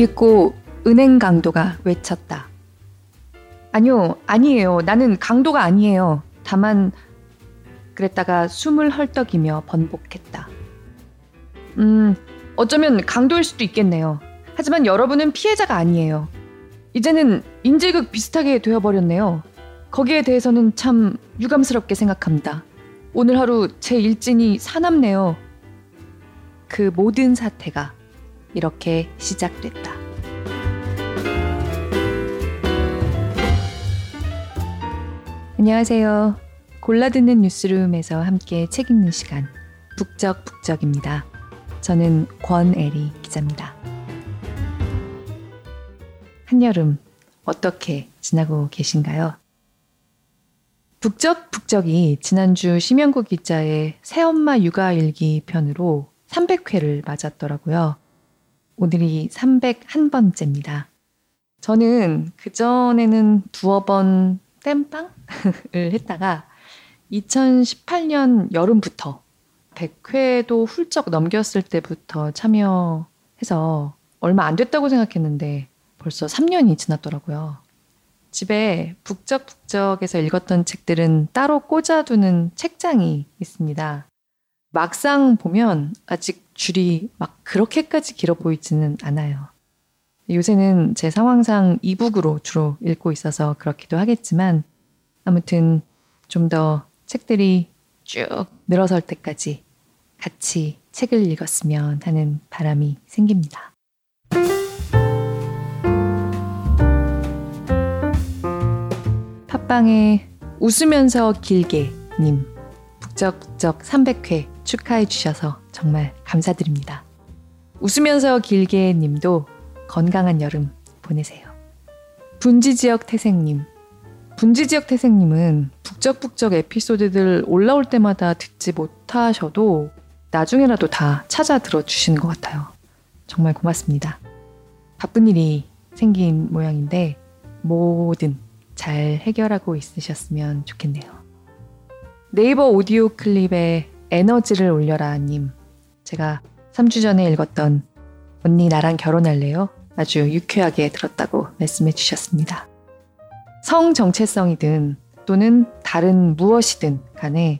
읽고 은행 강도가 외쳤다. 아니요, 아니에요. 나는 강도가 아니에요. 다만 그랬다가 숨을 헐떡이며 번복했다. 음, 어쩌면 강도일 수도 있겠네요. 하지만 여러분은 피해자가 아니에요. 이제는 인질극 비슷하게 되어버렸네요. 거기에 대해서는 참 유감스럽게 생각합니다. 오늘 하루 제 일진이 사납네요. 그 모든 사태가 이렇게 시작됐다. 안녕하세요. 골라듣는 뉴스룸에서 함께 책 읽는 시간 북적북적입니다. 저는 권애리 기자입니다. 한여름 어떻게 지나고 계신가요? 북적북적이 지난주 심영구 기자의 새엄마 육아일기 편으로 300회를 맞았더라고요. 오늘이 301번째입니다. 저는 그전에는 두어 번 땜빵을 했다가 2018년 여름부터 100회도 훌쩍 넘겼을 때부터 참여해서 얼마 안 됐다고 생각했는데 벌써 3년이 지났더라고요. 집에 북적북적에서 읽었던 책들은 따로 꽂아두는 책장이 있습니다. 막상 보면 아직 줄이 막 그렇게까지 길어 보이지는 않아요. 요새는 제 상황상 이북으로 주로 읽고 있어서 그렇기도 하겠지만 아무튼 좀 더 책들이 쭉 늘어설 때까지 같이 책을 읽었으면 하는 바람이 생깁니다. 팟빵에 웃으면서 길게 님 북적북적 300회 축하해 주셔서 정말 감사드립니다. 웃으면서 길게 님도 건강한 여름 보내세요. 분지 지역 태생님. 분지 지역 태생님은 북적북적 에피소드들 올라올 때마다 듣지 못하셔도 나중에라도 다 찾아 들어주시는 것 같아요. 정말 고맙습니다. 바쁜 일이 생긴 모양인데 뭐든 잘 해결하고 있으셨으면 좋겠네요. 네이버 오디오 클립에 에너지를 올려라 님. 제가 3주 전에 읽었던 언니 나랑 결혼할래요? 아주 유쾌하게 들었다고 말씀해 주셨습니다. 성 정체성이든 또는 다른 무엇이든 간에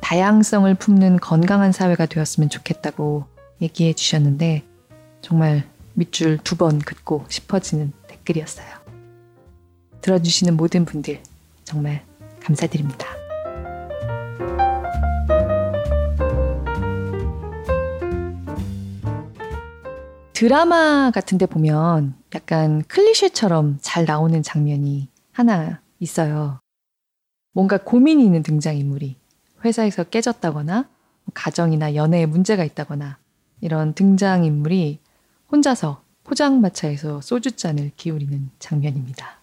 다양성을 품는 건강한 사회가 되었으면 좋겠다고 얘기해 주셨는데 정말 밑줄 두 번 긋고 싶어지는 댓글이었어요. 들어주시는 모든 분들 정말 감사드립니다. 드라마 같은 데 보면 약간 클리셰처럼 잘 나오는 장면이 하나 있어요. 뭔가 고민이 있는 등장인물이 회사에서 깨졌다거나 가정이나 연애에 문제가 있다거나 이런 등장인물이 혼자서 포장마차에서 소주잔을 기울이는 장면입니다.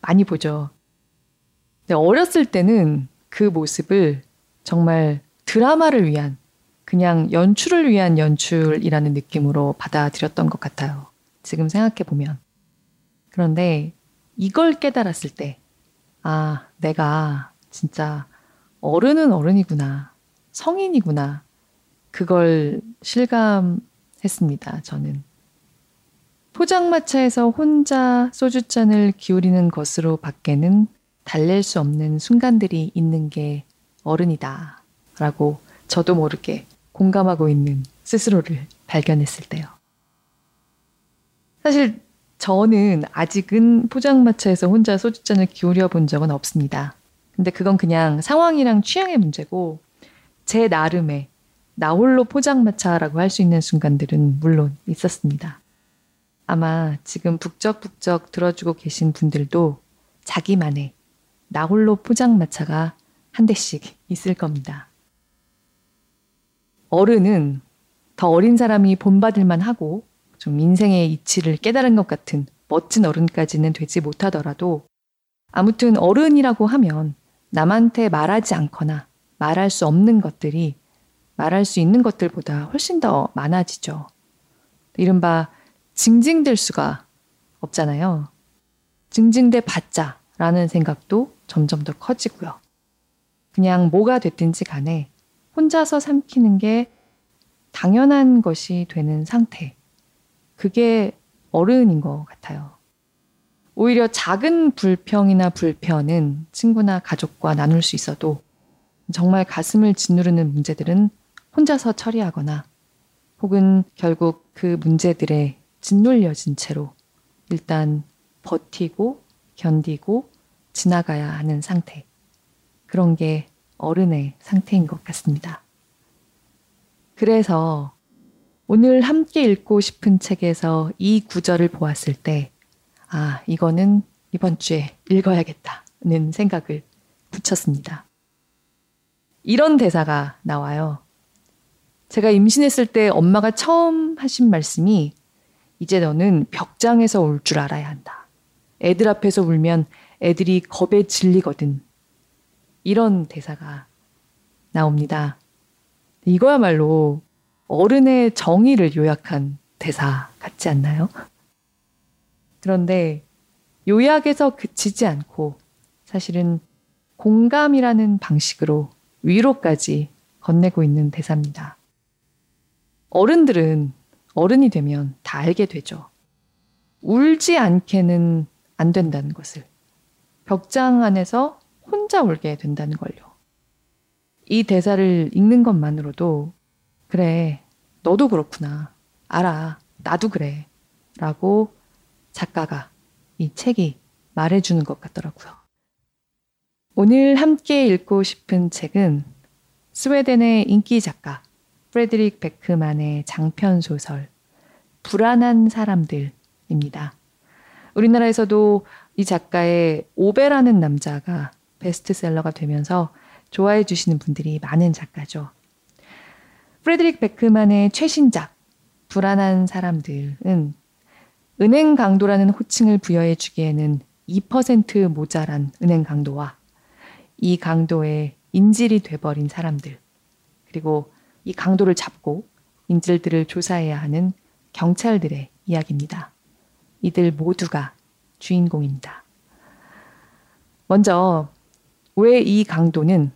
많이 보죠. 근데 어렸을 때는 그 모습을 정말 드라마를 위한 그냥 연출을 위한 연출이라는 느낌으로 받아들였던 것 같아요. 지금 생각해 보면. 그런데 이걸 깨달았을 때, 아, 내가 진짜 어른은 어른이구나. 성인이구나. 그걸 실감했습니다, 저는. 포장마차에서 혼자 소주잔을 기울이는 것으로 밖에는 달랠 수 없는 순간들이 있는 게 어른이다. 라고 저도 모르게 공감하고 있는 스스로를 발견했을 때요. 사실 저는 아직은 포장마차에서 혼자 소주잔을 기울여 본 적은 없습니다. 근데 그건 그냥 상황이랑 취향의 문제고 제 나름의 나홀로 포장마차라고 할 수 있는 순간들은 물론 있었습니다. 아마 지금 북적북적 들어주고 계신 분들도 자기만의 나홀로 포장마차가 한 대씩 있을 겁니다. 어른은 더 어린 사람이 본받을만 하고 좀 인생의 이치를 깨달은 것 같은 멋진 어른까지는 되지 못하더라도 아무튼 어른이라고 하면 남한테 말하지 않거나 말할 수 없는 것들이 말할 수 있는 것들보다 훨씬 더 많아지죠. 이른바 징징댈 수가 없잖아요. 징징대 받자라는 생각도 점점 더 커지고요. 그냥 뭐가 됐든지 간에 혼자서 삼키는 게 당연한 것이 되는 상태. 그게 어른인 것 같아요. 오히려 작은 불평이나 불편은 친구나 가족과 나눌 수 있어도 정말 가슴을 짓누르는 문제들은 혼자서 처리하거나 혹은 결국 그 문제들에 짓눌려진 채로 일단 버티고 견디고 지나가야 하는 상태. 그런 게 어른의 상태인 것 같습니다. 그래서 오늘 함께 읽고 싶은 책에서 이 구절을 보았을 때 아, 이거는 이번 주에 읽어야겠다는 생각을 붙였습니다. 이런 대사가 나와요. 제가 임신했을 때 엄마가 처음 하신 말씀이 이제 너는 벽장에서 울 줄 알아야 한다. 애들 앞에서 울면 애들이 겁에 질리거든. 이런 대사가 나옵니다. 이거야말로 어른의 정의를 요약한 대사 같지 않나요? 그런데 요약에서 그치지 않고 사실은 공감이라는 방식으로 위로까지 건네고 있는 대사입니다. 어른들은 어른이 되면 다 알게 되죠. 울지 않게는 안 된다는 것을. 벽장 안에서 혼자 울게 된다는 걸요. 이 대사를 읽는 것만으로도, 그래, 너도 그렇구나. 알아. 나도 그래. 라고 작가가 이 책이 말해주는 것 같더라고요. 오늘 함께 읽고 싶은 책은 스웨덴의 인기 작가 프레드릭 베크만의 장편 소설 불안한 사람들입니다. 우리나라에서도 이 작가의 오베라는 남자가 베스트셀러가 되면서 좋아해 주시는 분들이 많은 작가죠. 프레드릭 베크만의 최신작 불안한 사람들은 은행 강도라는 호칭을 부여해 주기에는 2% 모자란 은행 강도와 이 강도의 인질이 돼버린 사람들, 그리고 이 강도를 잡고 인질들을 조사해야 하는 경찰들의 이야기입니다. 이들 모두가 주인공입니다. 먼저, 왜 이 강도는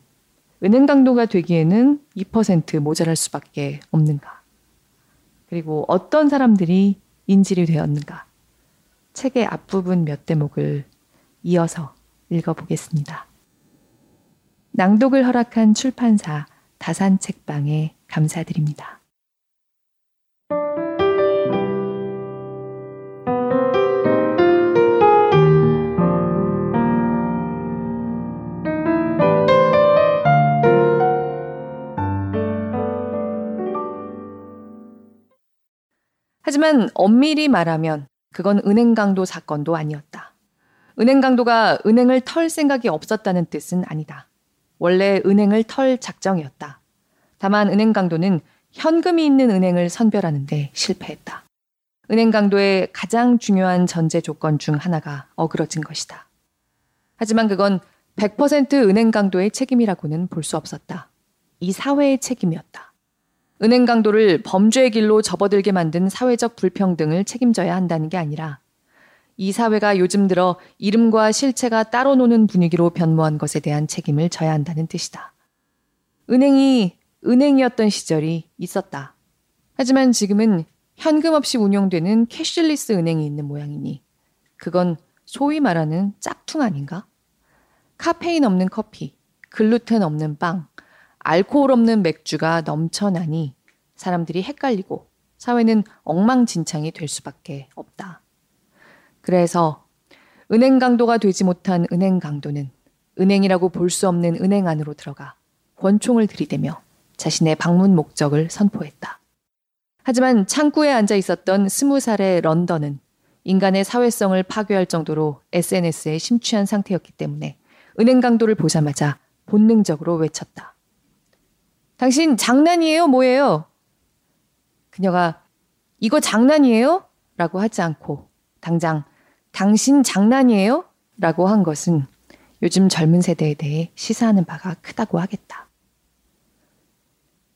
은행 강도가 되기에는 2% 모자랄 수밖에 없는가? 그리고 어떤 사람들이 인질이 되었는가? 책의 앞부분 몇 대목을 이어서 읽어보겠습니다. 낭독을 허락한 출판사 다산책방에 감사드립니다. 하지만 엄밀히 말하면 그건 은행 강도 사건도 아니었다. 은행 강도가 은행을 털 생각이 없었다는 뜻은 아니다. 원래 은행을 털 작정이었다. 다만 은행 강도는 현금이 있는 은행을 선별하는데 실패했다. 은행 강도의 가장 중요한 전제 조건 중 하나가 어그러진 것이다. 하지만 그건 100% 은행 강도의 책임이라고는 볼 수 없었다. 이 사회의 책임이었다. 은행 강도를 범죄의 길로 접어들게 만든 사회적 불평등을 책임져야 한다는 게 아니라 이 사회가 요즘 들어 이름과 실체가 따로 노는 분위기로 변모한 것에 대한 책임을 져야 한다는 뜻이다. 은행이 은행이었던 시절이 있었다. 하지만 지금은 현금 없이 운영되는 cashless 은행이 있는 모양이니 그건 소위 말하는 짝퉁 아닌가? 카페인 없는 커피, 글루텐 없는 빵, 알코올 없는 맥주가 넘쳐나니 사람들이 헷갈리고 사회는 엉망진창이 될 수밖에 없다. 그래서 은행 강도가 되지 못한 은행 강도는 은행이라고 볼 수 없는 은행 안으로 들어가 권총을 들이대며 자신의 방문 목적을 선포했다. 하지만 창구에 앉아 있었던 스무 살의 런던은 인간의 사회성을 파괴할 정도로 SNS에 심취한 상태였기 때문에 은행 강도를 보자마자 본능적으로 외쳤다. 당신 장난이에요? 뭐예요? 그녀가 이거 장난이에요? 라고 하지 않고 당장 당신 장난이에요? 라고 한 것은 요즘 젊은 세대에 대해 시사하는 바가 크다고 하겠다.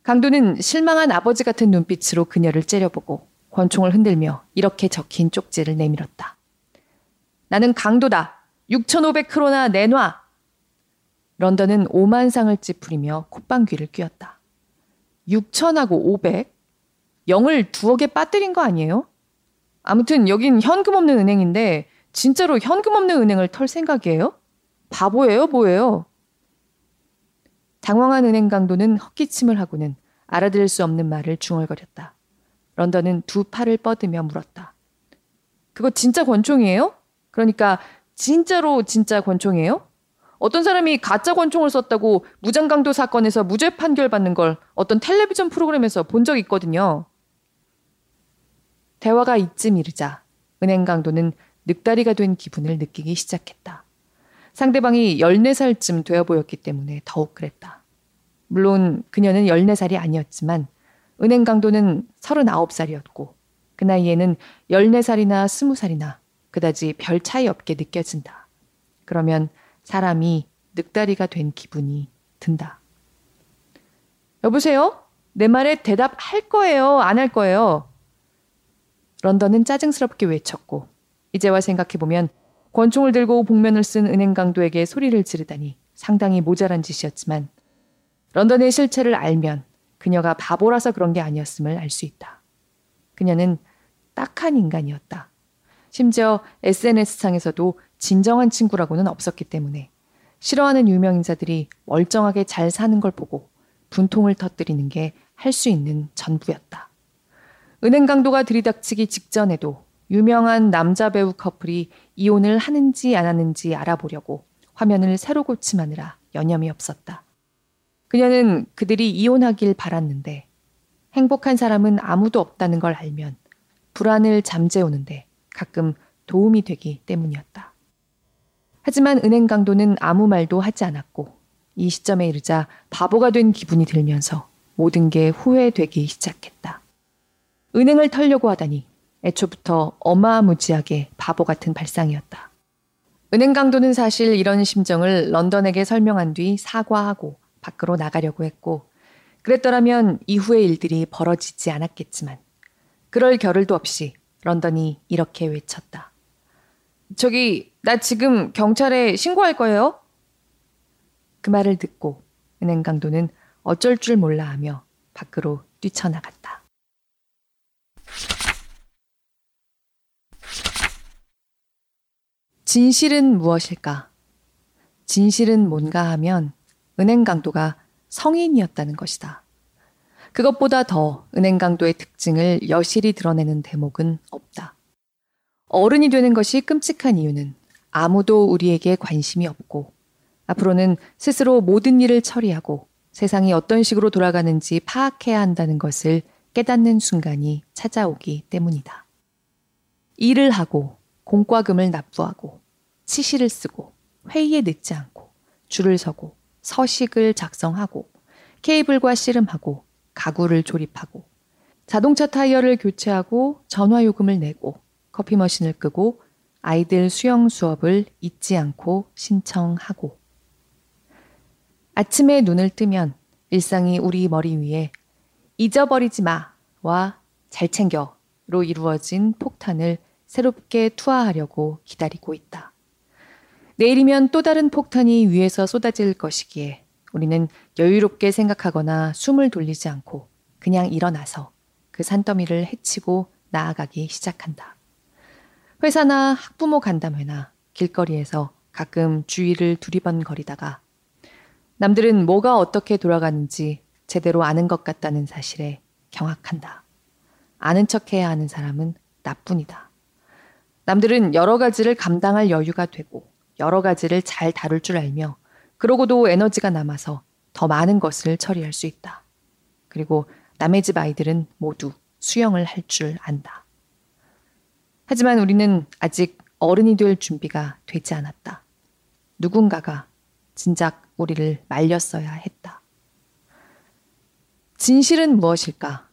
강도는 실망한 아버지 같은 눈빛으로 그녀를 째려보고 권총을 흔들며 이렇게 적힌 쪽지를 내밀었다. 나는 강도다. 6,500크로나 내놔. 런던은 오만상을 찌푸리며 콧방귀를 뀌었다. 6천하고 500? 0을 두어 개 빠뜨린 거 아니에요? 아무튼 여긴 현금 없는 은행인데 진짜로 현금 없는 은행을 털 생각이에요? 바보예요, 뭐예요? 당황한 은행 강도는 헛기침을 하고는 알아들을 수 없는 말을 중얼거렸다. 런던은 두 팔을 뻗으며 물었다. 그거 진짜 권총이에요? 그러니까 진짜로 진짜 권총이에요? 어떤 사람이 가짜 권총을 썼다고 무장강도 사건에서 무죄 판결 받는 걸 어떤 텔레비전 프로그램에서 본 적 있거든요. 대화가 이쯤 이르자 은행 강도는 늑다리가 된 기분을 느끼기 시작했다. 상대방이 14살쯤 되어 보였기 때문에 더욱 그랬다. 물론 그녀는 14살이 아니었지만 은행 강도는 39살이었고 그 나이에는 14살이나 20살이나 그다지 별 차이 없게 느껴진다. 그러면 사람이 늑다리가 된 기분이 든다. 여보세요? 내 말에 대답할 거예요? 안 할 거예요? 런던은 짜증스럽게 외쳤고 이제와 생각해보면 권총을 들고 복면을 쓴 은행 강도에게 소리를 지르다니 상당히 모자란 짓이었지만 런던의 실체를 알면 그녀가 바보라서 그런 게 아니었음을 알 수 있다. 그녀는 딱한 인간이었다. 심지어 SNS상에서도 진정한 친구라고는 없었기 때문에 싫어하는 유명 인사들이 멀쩡하게 잘 사는 걸 보고 분통을 터뜨리는 게 할 수 있는 전부였다. 은행 강도가 들이닥치기 직전에도 유명한 남자 배우 커플이 이혼을 하는지 안 하는지 알아보려고 화면을 새로 고침하느라 여념이 없었다. 그녀는 그들이 이혼하길 바랐는데 행복한 사람은 아무도 없다는 걸 알면 불안을 잠재우는데 가끔 도움이 되기 때문이었다. 하지만 은행 강도는 아무 말도 하지 않았고 이 시점에 이르자 바보가 된 기분이 들면서 모든 게 후회되기 시작했다. 은행을 털려고 하다니 애초부터 어마무지하게 바보 같은 발상이었다. 은행 강도는 사실 이런 심정을 런던에게 설명한 뒤 사과하고 밖으로 나가려고 했고 그랬더라면 이후의 일들이 벌어지지 않았겠지만 그럴 겨를도 없이 런던이 이렇게 외쳤다. 저기, 나 지금 경찰에 신고할 거예요? 그 말을 듣고 은행 강도는 어쩔 줄 몰라 하며 밖으로 뛰쳐나갔다. 진실은 무엇일까? 진실은 뭔가 하면 은행 강도가 성인이었다는 것이다. 그것보다 더 은행 강도의 특징을 여실히 드러내는 대목은 없다. 어른이 되는 것이 끔찍한 이유는 아무도 우리에게 관심이 없고 앞으로는 스스로 모든 일을 처리하고 세상이 어떤 식으로 돌아가는지 파악해야 한다는 것을 깨닫는 순간이 찾아오기 때문이다. 일을 하고 공과금을 납부하고 치실을 쓰고 회의에 늦지 않고 줄을 서고 서식을 작성하고 케이블과 씨름하고 가구를 조립하고 자동차 타이어를 교체하고 전화 요금을 내고 커피 머신을 끄고 아이들 수영 수업을 잊지 않고 신청하고 아침에 눈을 뜨면 일상이 우리 머리 위에 잊어버리지 마와 잘 챙겨로 이루어진 폭탄을 새롭게 투하하려고 기다리고 있다. 내일이면 또 다른 폭탄이 위에서 쏟아질 것이기에 우리는 여유롭게 생각하거나 숨을 돌리지 않고 그냥 일어나서 그 산더미를 헤치고 나아가기 시작한다. 회사나 학부모 간담회나 길거리에서 가끔 주위를 두리번거리다가 남들은 뭐가 어떻게 돌아가는지 제대로 아는 것 같다는 사실에 경악한다. 아는 척 해야 하는 사람은 나뿐이다. 남들은 여러 가지를 감당할 여유가 되고 여러 가지를 잘 다룰 줄 알며 그러고도 에너지가 남아서 더 많은 것을 처리할 수 있다. 그리고 남의 집 아이들은 모두 수영을 할 줄 안다. 하지만 우리는 아직 어른이 될 준비가 되지 않았다. 누군가가 진작 우리를 말렸어야 했다. 진실은 무엇일까?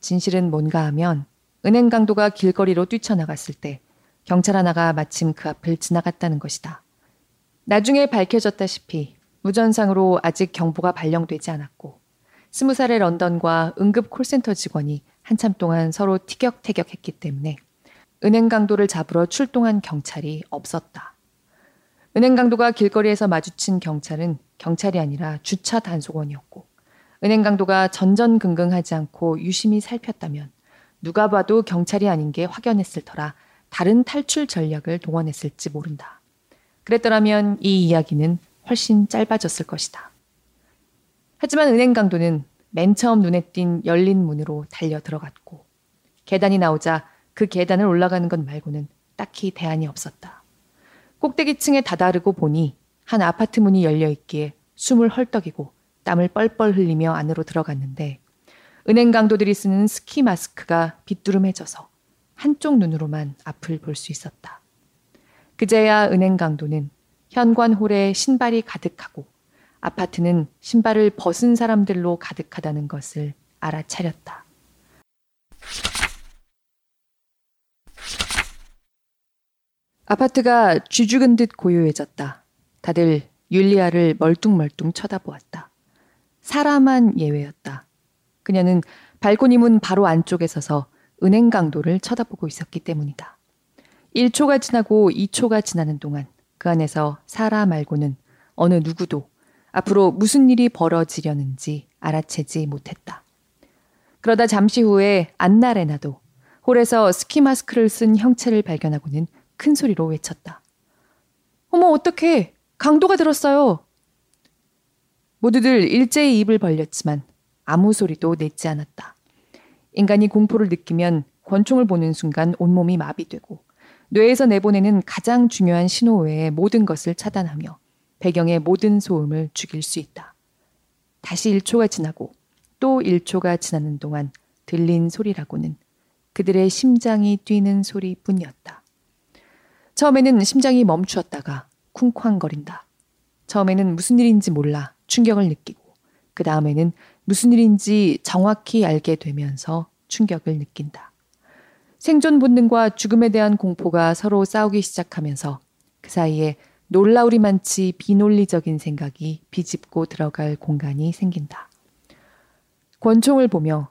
진실은 뭔가 하면 은행 강도가 길거리로 뛰쳐나갔을 때 경찰 하나가 마침 그 앞을 지나갔다는 것이다. 나중에 밝혀졌다시피 무전상으로 아직 경보가 발령되지 않았고 스무 살의 런던과 응급 콜센터 직원이 한참 동안 서로 티격태격했기 때문에 은행 강도를 잡으러 출동한 경찰이 없었다. 은행 강도가 길거리에서 마주친 경찰은 경찰이 아니라 주차 단속원이었고 은행 강도가 전전긍긍하지 않고 유심히 살폈다면 누가 봐도 경찰이 아닌 게 확연했을 터라 다른 탈출 전략을 동원했을지 모른다. 그랬더라면 이 이야기는 훨씬 짧아졌을 것이다. 하지만 은행 강도는 맨 처음 눈에 띈 열린 문으로 달려 들어갔고 계단이 나오자 그 계단을 올라가는 것 말고는 딱히 대안이 없었다. 꼭대기층에 다다르고 보니 한 아파트 문이 열려 있기에 숨을 헐떡이고 땀을 뻘뻘 흘리며 안으로 들어갔는데 은행 강도들이 쓰는 스키 마스크가 빗두름해져서 한쪽 눈으로만 앞을 볼 수 있었다. 그제야 은행 강도는 현관홀에 신발이 가득하고 아파트는 신발을 벗은 사람들로 가득하다는 것을 알아차렸다. 아파트가 쥐죽은 듯 고요해졌다. 다들 율리아를 멀뚱멀뚱 쳐다보았다. 사람만 예외였다. 그녀는 발코니 문 바로 안쪽에 서서 은행 강도를 쳐다보고 있었기 때문이다. 1초가 지나고 2초가 지나는 동안 그 안에서 사라 말고는 어느 누구도 앞으로 무슨 일이 벌어지려는지 알아채지 못했다. 그러다 잠시 후에 안나레나도 홀에서 스키 마스크를 쓴 형체를 발견하고는 큰 소리로 외쳤다. 어머, 어떡해! 강도가 들었어요! 모두들 일제히 입을 벌렸지만 아무 소리도 냈지 않았다. 인간이 공포를 느끼면 권총을 보는 순간 온몸이 마비되고 뇌에서 내보내는 가장 중요한 신호 외의 모든 것을 차단하며 배경의 모든 소음을 죽일 수 있다. 다시 1초가 지나고 또 1초가 지나는 동안 들린 소리라고는 그들의 심장이 뛰는 소리뿐이었다. 처음에는 심장이 멈추었다가 쿵쾅거린다. 처음에는 무슨 일인지 몰라 충격을 느끼고 그 다음에는 무슨 일인지 정확히 알게 되면서 충격을 느낀다. 생존 본능과 죽음에 대한 공포가 서로 싸우기 시작하면서 그 사이에 놀라우리만치 비논리적인 생각이 비집고 들어갈 공간이 생긴다. 권총을 보며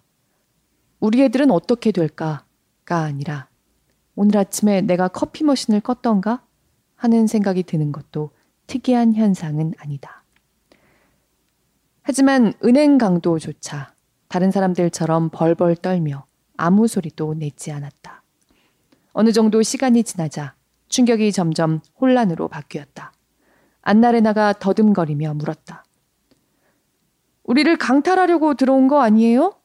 우리 애들은 어떻게 될까가 아니라 오늘 아침에 내가 커피 머신을 껐던가 하는 생각이 드는 것도 특이한 현상은 아니다. 하지만 은행 강도조차 다른 사람들처럼 벌벌 떨며 아무 소리도 내지 않았다. 어느 정도 시간이 지나자 충격이 점점 혼란으로 바뀌었다. 안나레나가 더듬거리며 물었다. 우리를 강탈하려고 들어온 거 아니에요?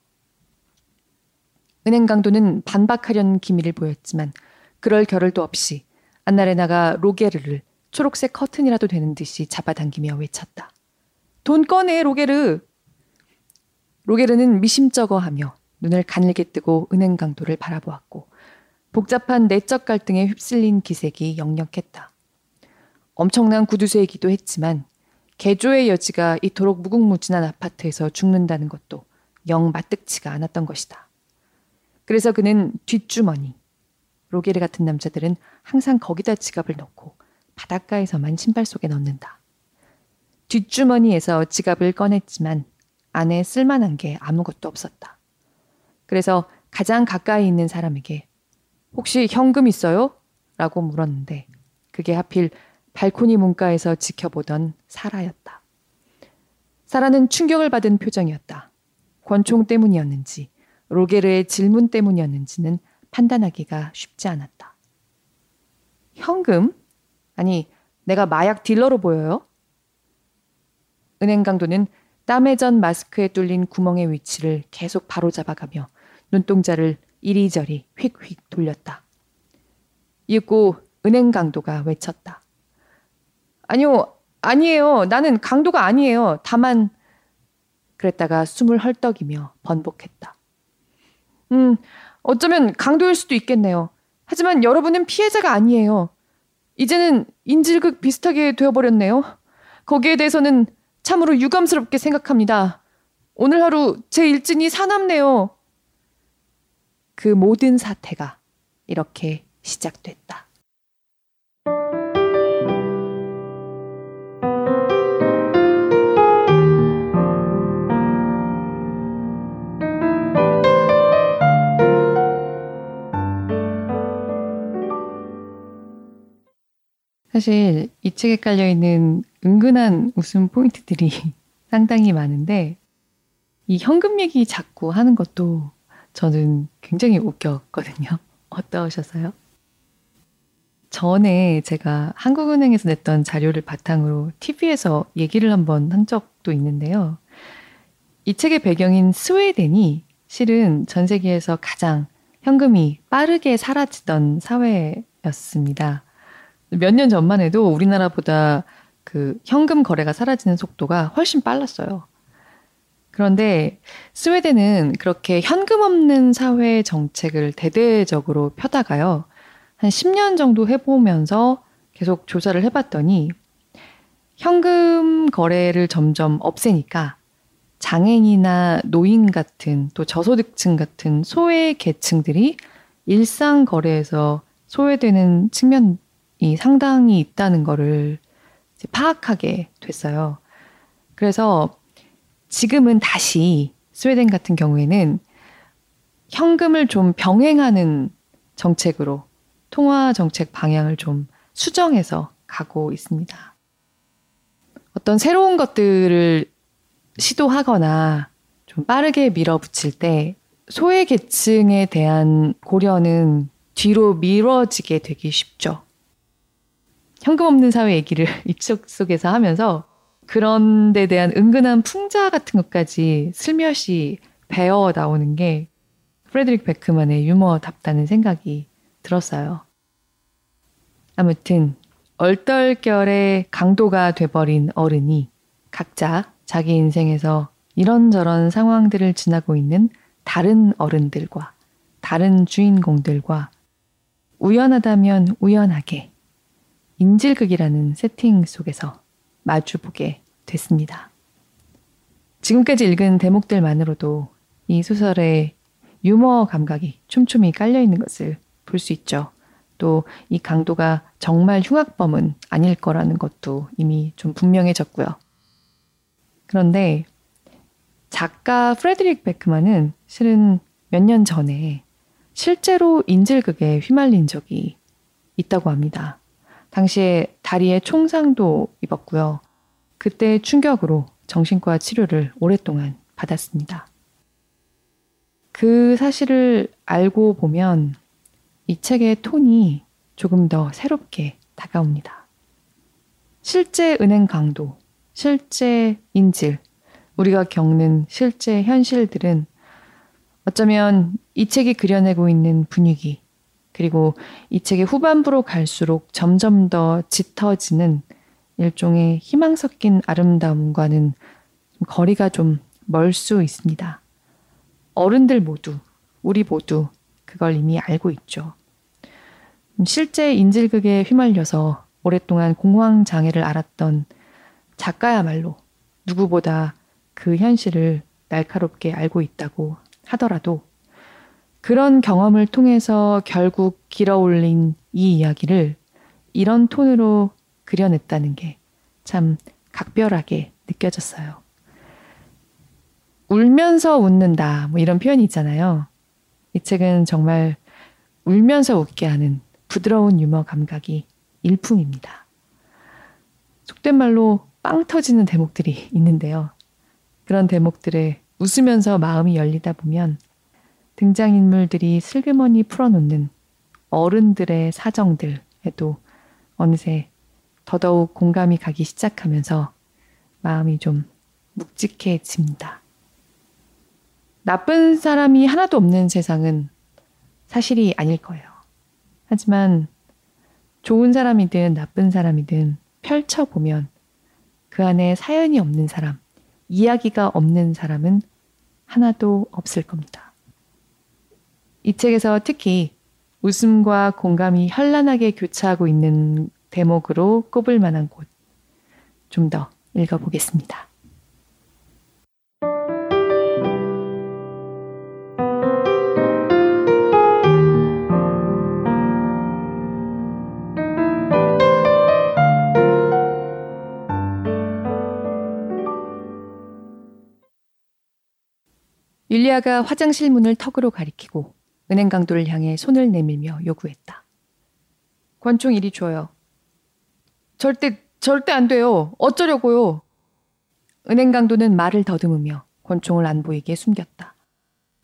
은행 강도는 반박하려는 기미를 보였지만 그럴 겨를도 없이 안나레나가 로게르를 초록색 커튼이라도 되는 듯이 잡아당기며 외쳤다. 돈 꺼내, 로게르! 로게르는 미심쩍어하며 눈을 가늘게 뜨고 은행 강도를 바라보았고 복잡한 내적 갈등에 휩쓸린 기색이 역력했다. 엄청난 구두쇠이기도 했지만 개조의 여지가 이토록 무궁무진한 아파트에서 죽는다는 것도 영 마뜩치가 않았던 것이다. 그래서 그는 뒷주머니, 로게르 같은 남자들은 항상 거기다 지갑을 넣고 바닷가에서만 신발 속에 넣는다. 뒷주머니에서 지갑을 꺼냈지만 안에 쓸만한 게 아무것도 없었다. 그래서 가장 가까이 있는 사람에게 혹시 현금 있어요? 라고 물었는데 그게 하필 발코니 문가에서 지켜보던 사라였다. 사라는 충격을 받은 표정이었다. 권총 때문이었는지 로게르의 질문 때문이었는지는 판단하기가 쉽지 않았다. 현금? 아니, 내가 마약 딜러로 보여요? 은행 강도는 땀에 전 마스크에 뚫린 구멍의 위치를 계속 바로잡아가며 눈동자를 이리저리 휙휙 돌렸다. 이윽고 은행 강도가 외쳤다. 아니요, 아니에요. 나는 강도가 아니에요. 다만, 그랬다가 숨을 헐떡이며 번복했다. 음, 어쩌면 강도일 수도 있겠네요. 하지만 여러분은 피해자가 아니에요. 이제는 인질극 비슷하게 되어버렸네요. 거기에 대해서는 참으로 유감스럽게 생각합니다. 오늘 하루 제 일진이 사납네요. 그 모든 사태가 이렇게 시작됐다. 사실 이 책에 깔려 있는 은근한 웃음 포인트들이 상당히 많은데 이 현금 얘기 자꾸 하는 것도 저는 굉장히 웃겼거든요. 어떠셨어요? 전에 제가 한국은행에서 냈던 자료를 바탕으로 TV에서 얘기를 한번 한 적도 있는데요. 이 책의 배경인 스웨덴이 실은 전 세계에서 가장 현금이 빠르게 사라지던 사회였습니다. 몇 년 전만 해도 우리나라보다 그 현금 거래가 사라지는 속도가 훨씬 빨랐어요. 그런데 스웨덴은 그렇게 현금 없는 사회 정책을 대대적으로 펴다가요. 한 10년 정도 해보면서 계속 조사를 해봤더니 현금 거래를 점점 없애니까 장애인이나 노인 같은 또 저소득층 같은 소외 계층들이 일상 거래에서 소외되는 측면이 상당히 있다는 거를 파악하게 됐어요. 그래서 지금은 다시 스웨덴 같은 경우에는 현금을 좀 병행하는 정책으로 통화 정책 방향을 좀 수정해서 가고 있습니다. 어떤 새로운 것들을 시도하거나 좀 빠르게 밀어붙일 때 소외 계층에 대한 고려는 뒤로 미뤄지게 되기 쉽죠. 현금 없는 사회 얘기를 입속 속에서 하면서 그런 데 대한 은근한 풍자 같은 것까지 슬며시 배어 나오는 게 프레드릭 베크만의 유머답다는 생각이 들었어요. 아무튼 얼떨결에 강도가 돼버린 어른이 각자 자기 인생에서 이런저런 상황들을 지나고 있는 다른 어른들과 다른 주인공들과 우연하다면 우연하게 인질극이라는 세팅 속에서 마주보게 됐습니다. 지금까지 읽은 대목들만으로도 이 소설의 유머 감각이 촘촘히 깔려 있는 것을 볼 수 있죠. 또 이 강도가 정말 흉악범은 아닐 거라는 것도 이미 좀 분명해졌고요. 그런데 작가 프레드릭 베크만은 실은 몇 년 전에 실제로 인질극에 휘말린 적이 있다고 합니다. 당시에 다리에 총상도 입었고요. 그때 충격으로 정신과 치료를 오랫동안 받았습니다. 그 사실을 알고 보면 이 책의 톤이 조금 더 새롭게 다가옵니다. 실제 은행 강도, 실제 인질, 우리가 겪는 실제 현실들은 어쩌면 이 책이 그려내고 있는 분위기, 그리고 이 책의 후반부로 갈수록 점점 더 짙어지는 일종의 희망 섞인 아름다움과는 거리가 좀 멀 수 있습니다. 어른들 모두, 우리 모두 그걸 이미 알고 있죠. 실제 인질극에 휘말려서 오랫동안 공황 장애를 앓았던 작가야말로 누구보다 그 현실을 날카롭게 알고 있다고 하더라도 그런 경험을 통해서 결국 길어 올린 이 이야기를 이런 톤으로 그려냈다는 게 참 각별하게 느껴졌어요. 울면서 웃는다, 뭐 이런 표현이 있잖아요. 이 책은 정말 울면서 웃게 하는 부드러운 유머 감각이 일품입니다. 속된 말로 빵 터지는 대목들이 있는데요. 그런 대목들에 웃으면서 마음이 열리다 보면 등장인물들이 슬그머니 풀어놓는 어른들의 사정들에도 어느새 더더욱 공감이 가기 시작하면서 마음이 좀 묵직해집니다. 나쁜 사람이 하나도 없는 세상은 사실이 아닐 거예요. 하지만 좋은 사람이든 나쁜 사람이든 펼쳐보면 그 안에 사연이 없는 사람, 이야기가 없는 사람은 하나도 없을 겁니다. 이 책에서 특히 웃음과 공감이 현란하게 교차하고 있는 대목으로 꼽을 만한 곳. 좀 더 읽어보겠습니다. 율리아가 화장실 문을 턱으로 가리키고 은행 강도를 향해 손을 내밀며 요구했다. 권총 이리 줘요. 절대, 절대 안 돼요. 어쩌려고요. 은행 강도는 말을 더듬으며 권총을 안 보이게 숨겼다.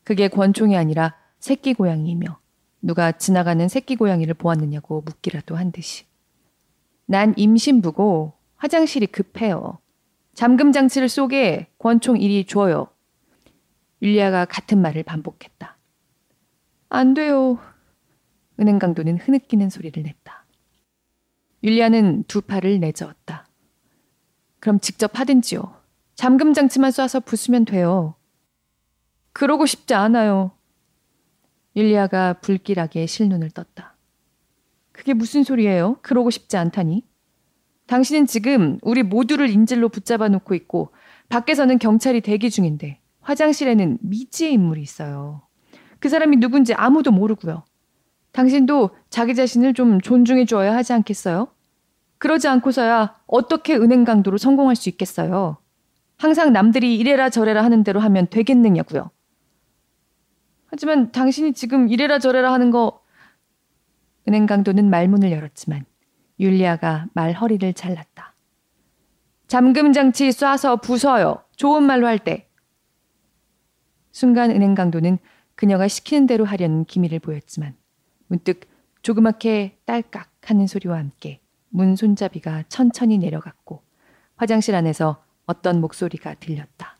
그게 권총이 아니라 새끼 고양이이며 누가 지나가는 새끼 고양이를 보았느냐고 묻기라도 한 듯이. 난 임신부고 화장실이 급해요. 잠금 장치를 쏘게 권총 이리 줘요. 율리아가 같은 말을 반복했다. 안 돼요. 은행 강도는 흐느끼는 소리를 냈다. 율리아는 두 팔을 내저었다. 그럼 직접 하든지요. 잠금 장치만 쏴서 부수면 돼요. 그러고 싶지 않아요. 율리아가 불길하게 실눈을 떴다. 그게 무슨 소리예요? 그러고 싶지 않다니? 당신은 지금 우리 모두를 인질로 붙잡아 놓고 있고 밖에서는 경찰이 대기 중인데 화장실에는 미지의 인물이 있어요. 그 사람이 누군지 아무도 모르고요. 당신도 자기 자신을 좀 존중해 주어야 하지 않겠어요? 그러지 않고서야 어떻게 은행 강도로 성공할 수 있겠어요? 항상 남들이 이래라 저래라 하는 대로 하면 되겠느냐고요. 하지만 당신이 지금 이래라 저래라 하는 거 은행 강도는 말문을 열었지만 율리아가 말 허리를 잘랐다. 잠금 장치 쏴서 부숴요. 좋은 말로 할 때. 순간 은행 강도는 그녀가 시키는 대로 하려는 기미를 보였지만 문득 조그맣게 딸깍 하는 소리와 함께 문 손잡이가 천천히 내려갔고 화장실 안에서 어떤 목소리가 들렸다.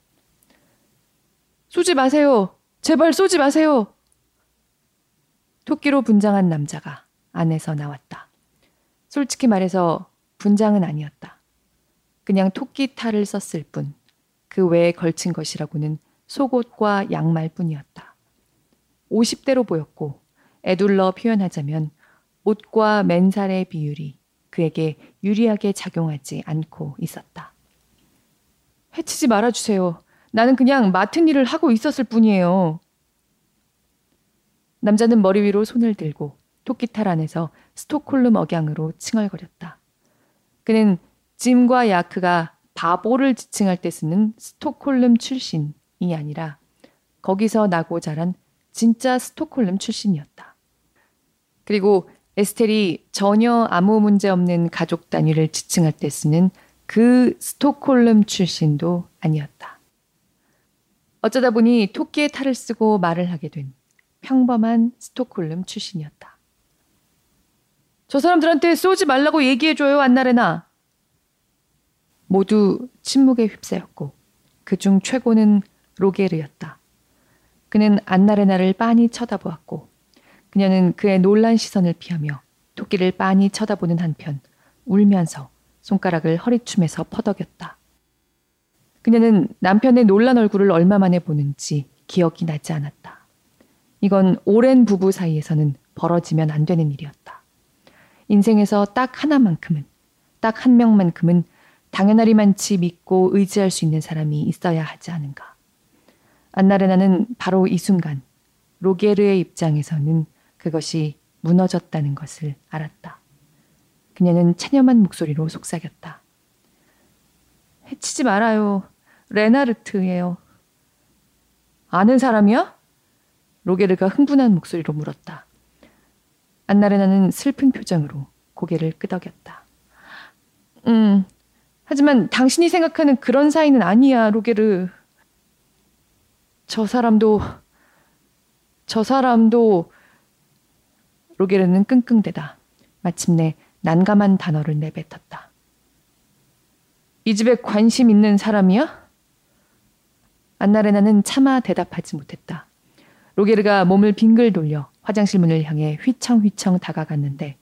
쏘지 마세요. 제발 쏘지 마세요. 토끼로 분장한 남자가 안에서 나왔다. 솔직히 말해서 분장은 아니었다. 그냥 토끼 탈을 썼을 뿐, 그 외에 걸친 것이라고는 속옷과 양말 뿐이었다. 50대로 보였고, 애둘러 표현하자면 옷과 맨살의 비율이 그에게 유리하게 작용하지 않고 있었다. 해치지 말아주세요. 나는 그냥 맡은 일을 하고 있었을 뿐이에요. 남자는 머리 위로 손을 들고 토끼탈 안에서 스톡홀름 억양으로 칭얼거렸다. 그는 짐과 야크가 바보를 지칭할 때 쓰는 스톡홀름 출신이 아니라 거기서 나고 자란 진짜 스톡홀름 출신이었다. 그리고 에스텔이 전혀 아무 문제 없는 가족 단위를 지칭할 때 쓰는 그 스톡홀름 출신도 아니었다. 어쩌다 보니 토끼의 탈을 쓰고 말을 하게 된 평범한 스톡홀름 출신이었다. 저 사람들한테 쏘지 말라고 얘기해줘요, 안나레나. 모두 침묵에 휩싸였고 그중 최고는 로게르였다. 그는 안나레나를 빤히 쳐다보았고 그녀는 그의 놀란 시선을 피하며 토끼를 빤히 쳐다보는 한편 울면서 손가락을 허리춤에서 퍼덕였다. 그녀는 남편의 놀란 얼굴을 얼마 만에 보는지 기억이 나지 않았다. 이건 오랜 부부 사이에서는 벌어지면 안 되는 일이었다. 인생에서 딱 하나만큼은, 딱 한 명만큼은 당연하리만치 믿고 의지할 수 있는 사람이 있어야 하지 않은가. 안나레나는 바로 이 순간 로게르의 입장에서는 그것이 무너졌다는 것을 알았다. 그녀는 체념한 목소리로 속삭였다. 해치지 말아요. 레나르트예요. 아는 사람이야? 로게르가 흥분한 목소리로 물었다. 안나레나는 슬픈 표정으로 고개를 끄덕였다. 음, 하지만 당신이 생각하는 그런 사이는 아니야, 로게르. 저 사람도, 저 사람도, 로게르는 끙끙대다. 마침내 난감한 단어를 내뱉었다. 이 집에 관심 있는 사람이야? 안나레나는 차마 대답하지 못했다. 로게르가 몸을 빙글 돌려 화장실 문을 향해 휘청휘청 다가갔는데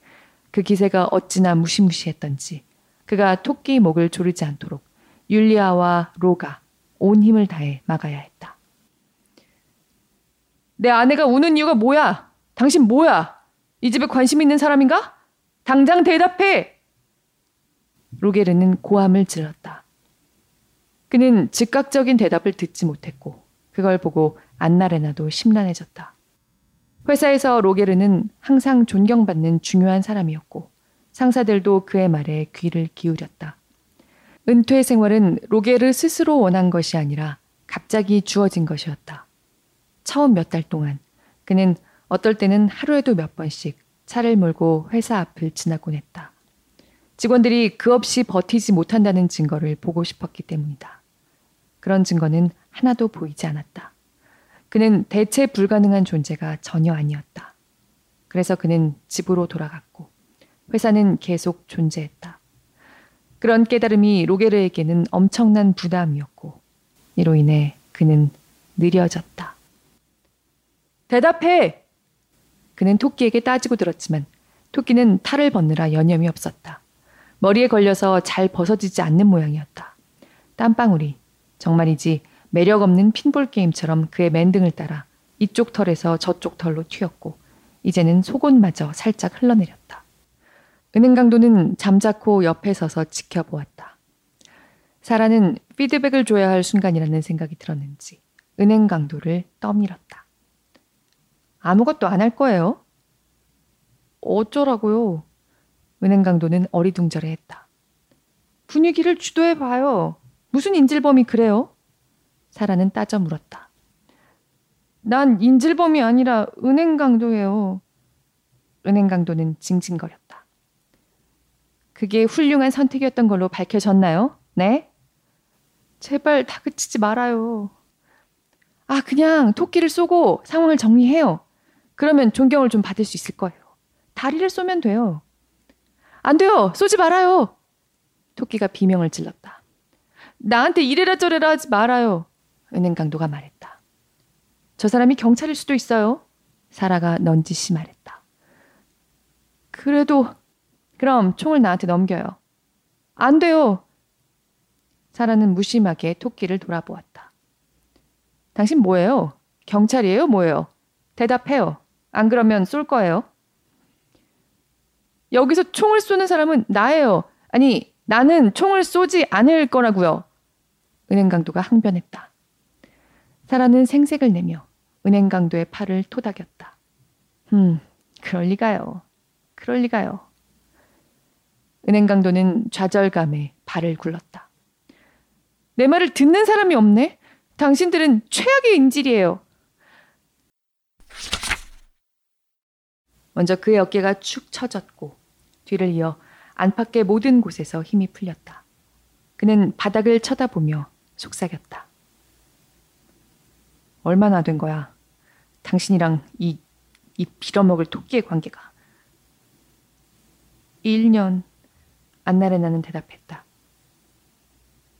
그 기세가 어찌나 무시무시했던지 그가 토끼 목을 조르지 않도록 율리아와 로가 온 힘을 다해 막아야 했다. 내 아내가 우는 이유가 뭐야? 당신 뭐야? 이 집에 관심 있는 사람인가? 당장 대답해! 로게르는 고함을 질렀다. 그는 즉각적인 대답을 듣지 못했고 그걸 보고 안나레나도 심란해졌다. 회사에서 로게르는 항상 존경받는 중요한 사람이었고 상사들도 그의 말에 귀를 기울였다. 은퇴 생활은 로게르 스스로 원한 것이 아니라 갑자기 주어진 것이었다. 처음 몇 달 동안 그는 어떨 때는 하루에도 몇 번씩 차를 몰고 회사 앞을 지나곤 했다. 직원들이 그 없이 버티지 못한다는 증거를 보고 싶었기 때문이다. 그런 증거는 하나도 보이지 않았다. 그는 대체 불가능한 존재가 전혀 아니었다. 그래서 그는 집으로 돌아갔고 회사는 계속 존재했다. 그런 깨달음이 로게르에게는 엄청난 부담이었고 이로 인해 그는 느려졌다. 대답해! 그는 토끼에게 따지고 들었지만 토끼는 탈을 벗느라 여념이 없었다. 머리에 걸려서 잘 벗어지지 않는 모양이었다. 땀방울이 정말이지 매력 없는 핀볼 게임처럼 그의 맨등을 따라 이쪽 털에서 저쪽 털로 튀었고 이제는 속옷마저 살짝 흘러내렸다. 은행 강도는 잠자코 옆에 서서 지켜보았다. 사라는 피드백을 줘야 할 순간이라는 생각이 들었는지 은행 강도를 떠밀었다. 아무것도 안 할 거예요. 어쩌라고요? 은행 강도는 어리둥절해 했다. 분위기를 주도해 봐요. 무슨 인질범이 그래요? 사라는 따져 물었다. 난 인질범이 아니라 은행 강도예요. 은행 강도는 징징거렸다. 그게 훌륭한 선택이었던 걸로 밝혀졌나요? 네? 제발 다그치지 말아요. 아, 그냥 토끼를 쏘고 상황을 정리해요. 그러면 존경을 좀 받을 수 있을 거예요. 다리를 쏘면 돼요. 안 돼요! 쏘지 말아요! 토끼가 비명을 질렀다. 나한테 이래라 저래라 하지 말아요. 은행 강도가 말했다. 저 사람이 경찰일 수도 있어요. 사라가 넌지시 말했다. 그래도 그럼 총을 나한테 넘겨요. 안 돼요. 사라는 무심하게 토끼를 돌아보았다. 당신 뭐예요? 경찰이에요? 뭐예요? 대답해요. 안 그러면 쏠 거예요. 여기서 총을 쏘는 사람은 나예요. 아니, 나는 총을 쏘지 않을 거라고요. 은행 강도가 항변했다. 사라는 생색을 내며 은행 강도의 팔을 토닥였다. 음, 그럴 리가요. 그럴 리가요. 은행 강도는 좌절감에 발을 굴렀다. 내 말을 듣는 사람이 없네? 당신들은 최악의 인질이에요. 먼저 그의 어깨가 축 처졌고 뒤를 이어 안팎의 모든 곳에서 힘이 풀렸다. 그는 바닥을 쳐다보며 속삭였다. 얼마나 된 거야? 당신이랑 이, 이 빌어먹을 토끼의 관계가. 1년. 안나레나는 대답했다.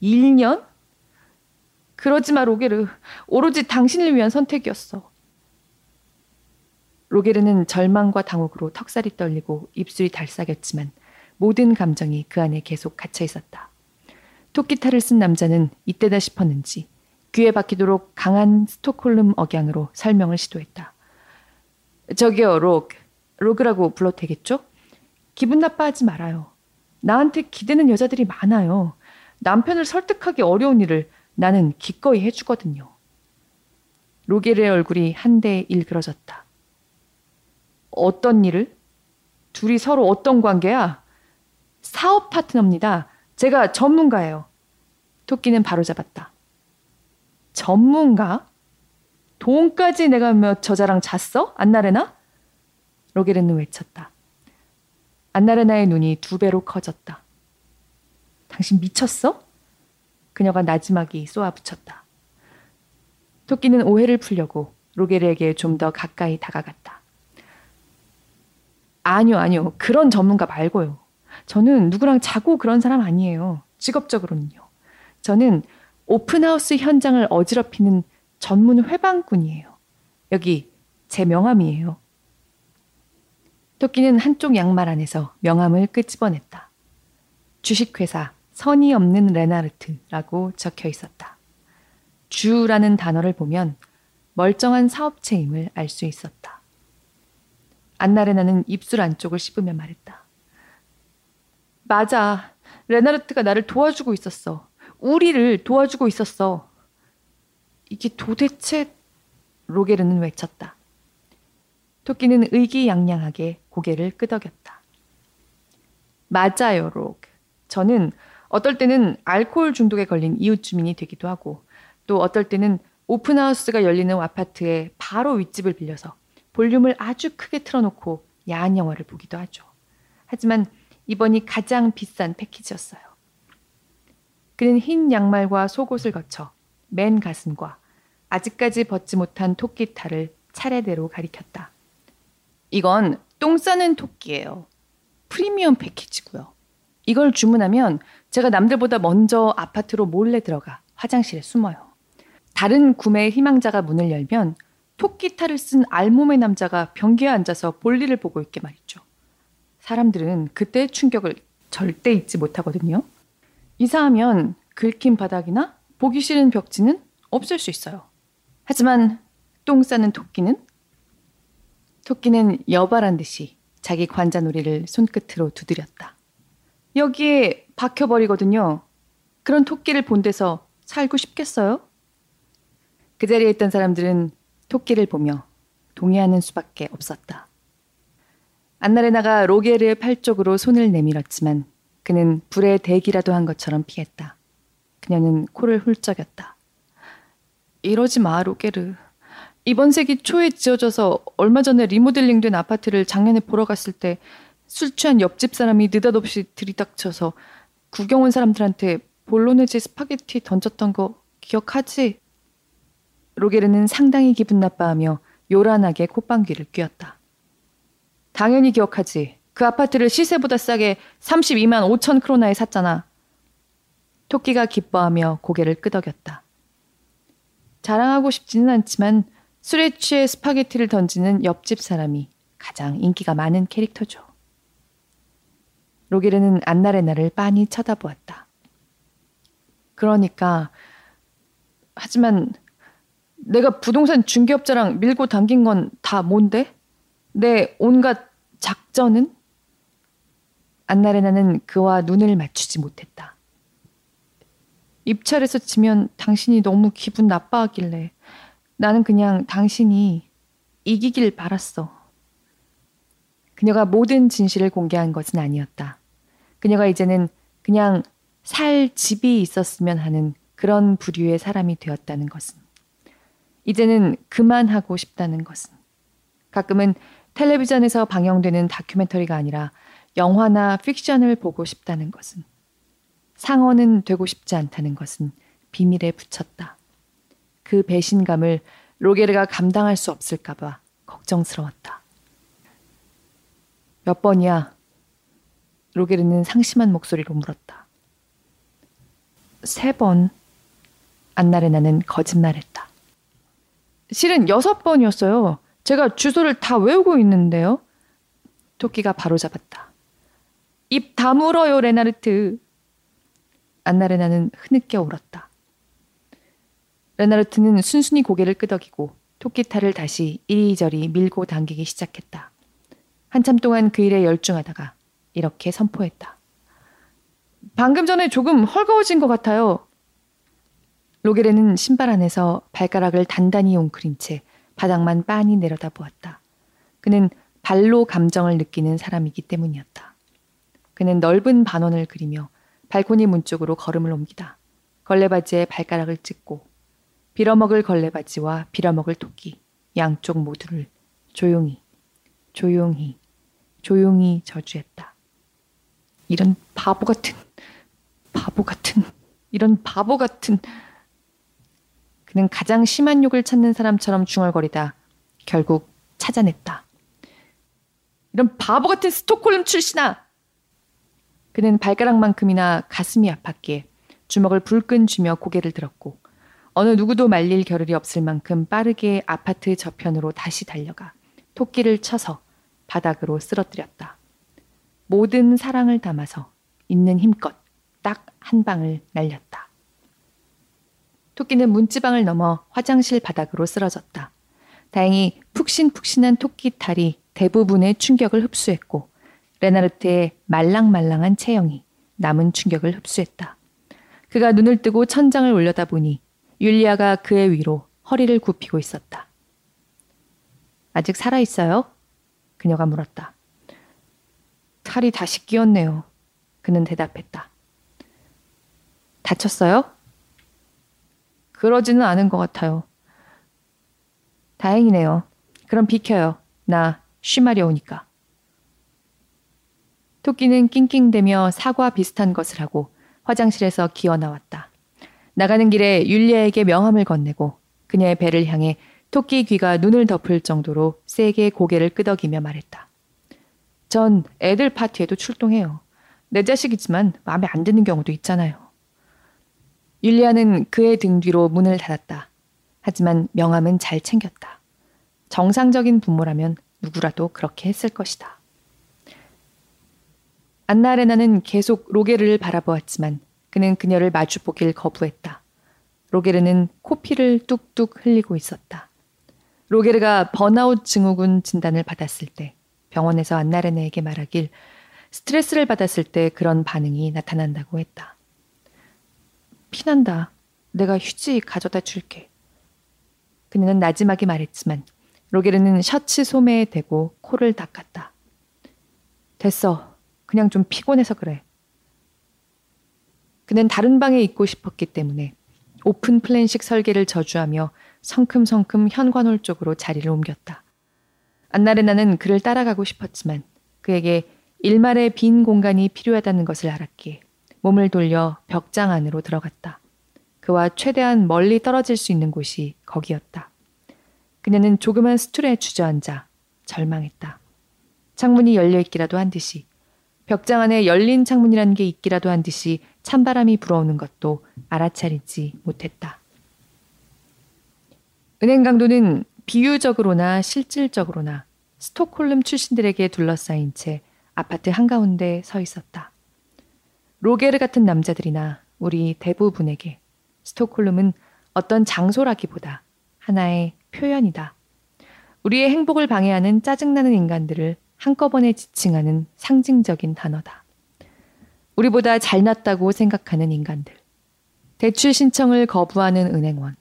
1년? 그러지 마, 로게르. 오로지 당신을 위한 선택이었어. 로게르는 절망과 당혹으로 턱살이 떨리고 입술이 달싹였지만 모든 감정이 그 안에 계속 갇혀 있었다. 토끼탈을 쓴 남자는 이때다 싶었는지 귀에 박히도록 강한 스톡홀름 억양으로 설명을 시도했다. 저기요, 록. 로그라고 불러도 되겠죠? 기분 나빠하지 말아요. 나한테 기대는 여자들이 많아요. 남편을 설득하기 어려운 일을 나는 기꺼이 해주거든요. 로게르의 얼굴이 한데 일그러졌다. 어떤 일을? 둘이 서로 어떤 관계야? 사업 파트너입니다. 제가 전문가예요. 토끼는 바로 잡았다. 전문가? 돈까지 내가 몇 저자랑 잤어? 안나레나? 로게르는 외쳤다. 안나레나의 눈이 두 배로 커졌다. 당신 미쳤어? 그녀가 나지막이 쏘아붙였다. 토끼는 오해를 풀려고 로게르에게 좀 더 가까이 다가갔다. 아니요, 아니요. 그런 전문가 말고요. 저는 누구랑 자고 그런 사람 아니에요. 직업적으로는요. 저는 오픈하우스 현장을 어지럽히는 전문 회방꾼이에요. 여기 제 명함이에요. 토끼는 한쪽 양말 안에서 명함을 끄집어냈다. 주식회사 선이 없는 레나르트라고 적혀 있었다. 주라는 단어를 보면 멀쩡한 사업체임을 알 수 있었다. 안나레나는 입술 안쪽을 씹으며 말했다. 맞아. 레나르트가 나를 도와주고 있었어. 우리를 도와주고 있었어. 이게 도대체 로게르는 외쳤다. 토끼는 의기양양하게 고개를 끄덕였다. 맞아요, 록. 저는 어떨 때는 알코올 중독에 걸린 이웃 주민이 되기도 하고 또 어떨 때는 오픈하우스가 열리는 아파트에 바로 윗집을 빌려서 볼륨을 아주 크게 틀어놓고 야한 영화를 보기도 하죠. 하지만 이번이 가장 비싼 패키지였어요. 그는 흰 양말과 속옷을 거쳐 맨 가슴과 아직까지 벗지 못한 토끼 탈을 차례대로 가리켰다. 이건 똥 싸는 토끼예요. 프리미엄 패키지고요. 이걸 주문하면 제가 남들보다 먼저 아파트로 몰래 들어가 화장실에 숨어요. 다른 구매 희망자가 문을 열면 토끼 탈을 쓴 알몸의 남자가 변기에 앉아서 볼일을 보고 있게 말이죠. 사람들은 그때의 충격을 절대 잊지 못하거든요. 이사하면 긁힌 바닥이나 보기 싫은 벽지는 없을 수 있어요. 하지만 똥 싸는 토끼는? 토끼는 여발한 듯이 자기 관자놀이를 손끝으로 두드렸다. 여기에 박혀버리거든요. 그런 토끼를 본 데서 살고 싶겠어요? 그 자리에 있던 사람들은 토끼를 보며 동의하는 수밖에 없었다. 안나레나가 로게르의 팔 쪽으로 손을 내밀었지만 그는 불에 대기라도 한 것처럼 피했다. 그녀는 코를 훌쩍였다. 이러지 마, 로게르. 이번 세기 초에 지어져서 얼마 전에 리모델링된 아파트를 작년에 보러 갔을 때 술 취한 옆집 사람이 느닷없이 들이닥쳐서 구경 온 사람들한테 볼로네제 스파게티 던졌던 거 기억하지? 로게르는 상당히 기분 나빠하며 요란하게 콧방귀를 뀌었다. 당연히 기억하지. 그 아파트를 시세보다 싸게 32만 5천 크로나에 샀잖아. 토끼가 기뻐하며 고개를 끄덕였다. 자랑하고 싶지는 않지만 술에 취해 스파게티를 던지는 옆집 사람이 가장 인기가 많은 캐릭터죠. 로게르는 안나레나를 빤히 쳐다보았다. 그러니까 하지만 내가 부동산 중개업자랑 밀고 당긴 건 다 뭔데? 내 온갖 작전은? 안나레나는 그와 눈을 맞추지 못했다. 입찰에서 지면 당신이 너무 기분 나빠하길래 나는 그냥 당신이 이기길 바랐어. 그녀가 모든 진실을 공개한 것은 아니었다. 그녀가 이제는 그냥 살 집이 있었으면 하는 그런 부류의 사람이 되었다는 것은. 이제는 그만하고 싶다는 것은. 가끔은 텔레비전에서 방영되는 다큐멘터리가 아니라 영화나 픽션을 보고 싶다는 것은. 상어는 되고 싶지 않다는 것은 비밀에 붙였다. 그 배신감을 로게르가 감당할 수 없을까봐 걱정스러웠다. 몇 번이야? 로게르는 상심한 목소리로 물었다. 세 번. 안나레나는 거짓말했다. 실은 여섯 번이었어요. 제가 주소를 다 외우고 있는데요. 토끼가 바로 잡았다. 입 다물어요, 레나르트. 안나레나는 흐느껴 울었다. 레나르트는 순순히 고개를 끄덕이고 토끼탈을 다시 이리저리 밀고 당기기 시작했다. 한참 동안 그 일에 열중하다가 이렇게 선포했다. 방금 전에 조금 헐거워진 것 같아요. 로게르는 신발 안에서 발가락을 단단히 웅크린 채 바닥만 빤히 내려다 보았다. 그는 발로 감정을 느끼는 사람이기 때문이었다. 그는 넓은 반원을 그리며 발코니 문 쪽으로 걸음을 옮기다. 걸레바지에 발가락을 찍고 빌어먹을 걸레바지와 빌어먹을 토끼 양쪽 모두를 조용히 조용히 조용히 저주했다. 이런 바보 같은 바보 같은 이런 바보 같은 그는 가장 심한 욕을 찾는 사람처럼 중얼거리다 결국 찾아냈다. 이런 바보 같은 스톡홀름 출신아! 그는 발가락만큼이나 가슴이 아팠기에 주먹을 불끈 쥐며 고개를 들었고 어느 누구도 말릴 겨를이 없을 만큼 빠르게 아파트 저편으로 다시 달려가 토끼를 쳐서 바닥으로 쓰러뜨렸다. 모든 사랑을 담아서 있는 힘껏 딱 한 방을 날렸다. 토끼는 문지방을 넘어 화장실 바닥으로 쓰러졌다. 다행히 푹신푹신한 토끼 탈이 대부분의 충격을 흡수했고 레나르트의 말랑말랑한 체형이 남은 충격을 흡수했다. 그가 눈을 뜨고 천장을 올려다 보니 율리아가 그의 위로 허리를 굽히고 있었다. 아직 살아있어요? 그녀가 물었다. 탈이 다시 끼었네요. 그는 대답했다. 다쳤어요? 그러지는 않은 것 같아요. 다행이네요. 그럼 비켜요. 나 쉬마려 오니까. 토끼는 낑낑대며 사과 비슷한 것을 하고 화장실에서 기어 나왔다. 나가는 길에 율리아에게 명함을 건네고 그녀의 배를 향해 토끼 귀가 눈을 덮을 정도로 세게 고개를 끄덕이며 말했다. 전 애들 파티에도 출동해요. 내 자식이지만 마음에 안 드는 경우도 있잖아요. 율리아는 그의 등 뒤로 문을 닫았다. 하지만 명함은 잘 챙겼다. 정상적인 부모라면 누구라도 그렇게 했을 것이다. 안나 레나는 계속 로게르를 바라보았지만 그는 그녀를 마주보길 거부했다. 로게르는 코피를 뚝뚝 흘리고 있었다. 로게르가 번아웃 증후군 진단을 받았을 때 병원에서 안나레네에게 말하길 스트레스를 받았을 때 그런 반응이 나타난다고 했다. 피난다. 내가 휴지 가져다 줄게. 그녀는 나지막이 말했지만 로게르는 셔츠 소매에 대고 코를 닦았다. 됐어. 그냥 좀 피곤해서 그래. 그는 다른 방에 있고 싶었기 때문에 오픈 플랜식 설계를 저주하며 성큼성큼 현관홀 쪽으로 자리를 옮겼다. 안나레나는 그를 따라가고 싶었지만 그에게 일말의 빈 공간이 필요하다는 것을 알았기에 몸을 돌려 벽장 안으로 들어갔다. 그와 최대한 멀리 떨어질 수 있는 곳이 거기였다. 그녀는 조그만 스툴에 주저앉아 절망했다. 창문이 열려 있기라도 한 듯이 벽장 안에 열린 창문이라는 게 있기라도 한 듯이 찬바람이 불어오는 것도 알아차리지 못했다. 은행 강도는 비유적으로나 실질적으로나 스톡홀름 출신들에게 둘러싸인 채 아파트 한가운데 서 있었다. 로게르 같은 남자들이나 우리 대부분에게 스톡홀름은 어떤 장소라기보다 하나의 표현이다. 우리의 행복을 방해하는 짜증나는 인간들을 한꺼번에 지칭하는 상징적인 단어다. 우리보다 잘났다고 생각하는 인간들. 대출 신청을 거부하는 은행원.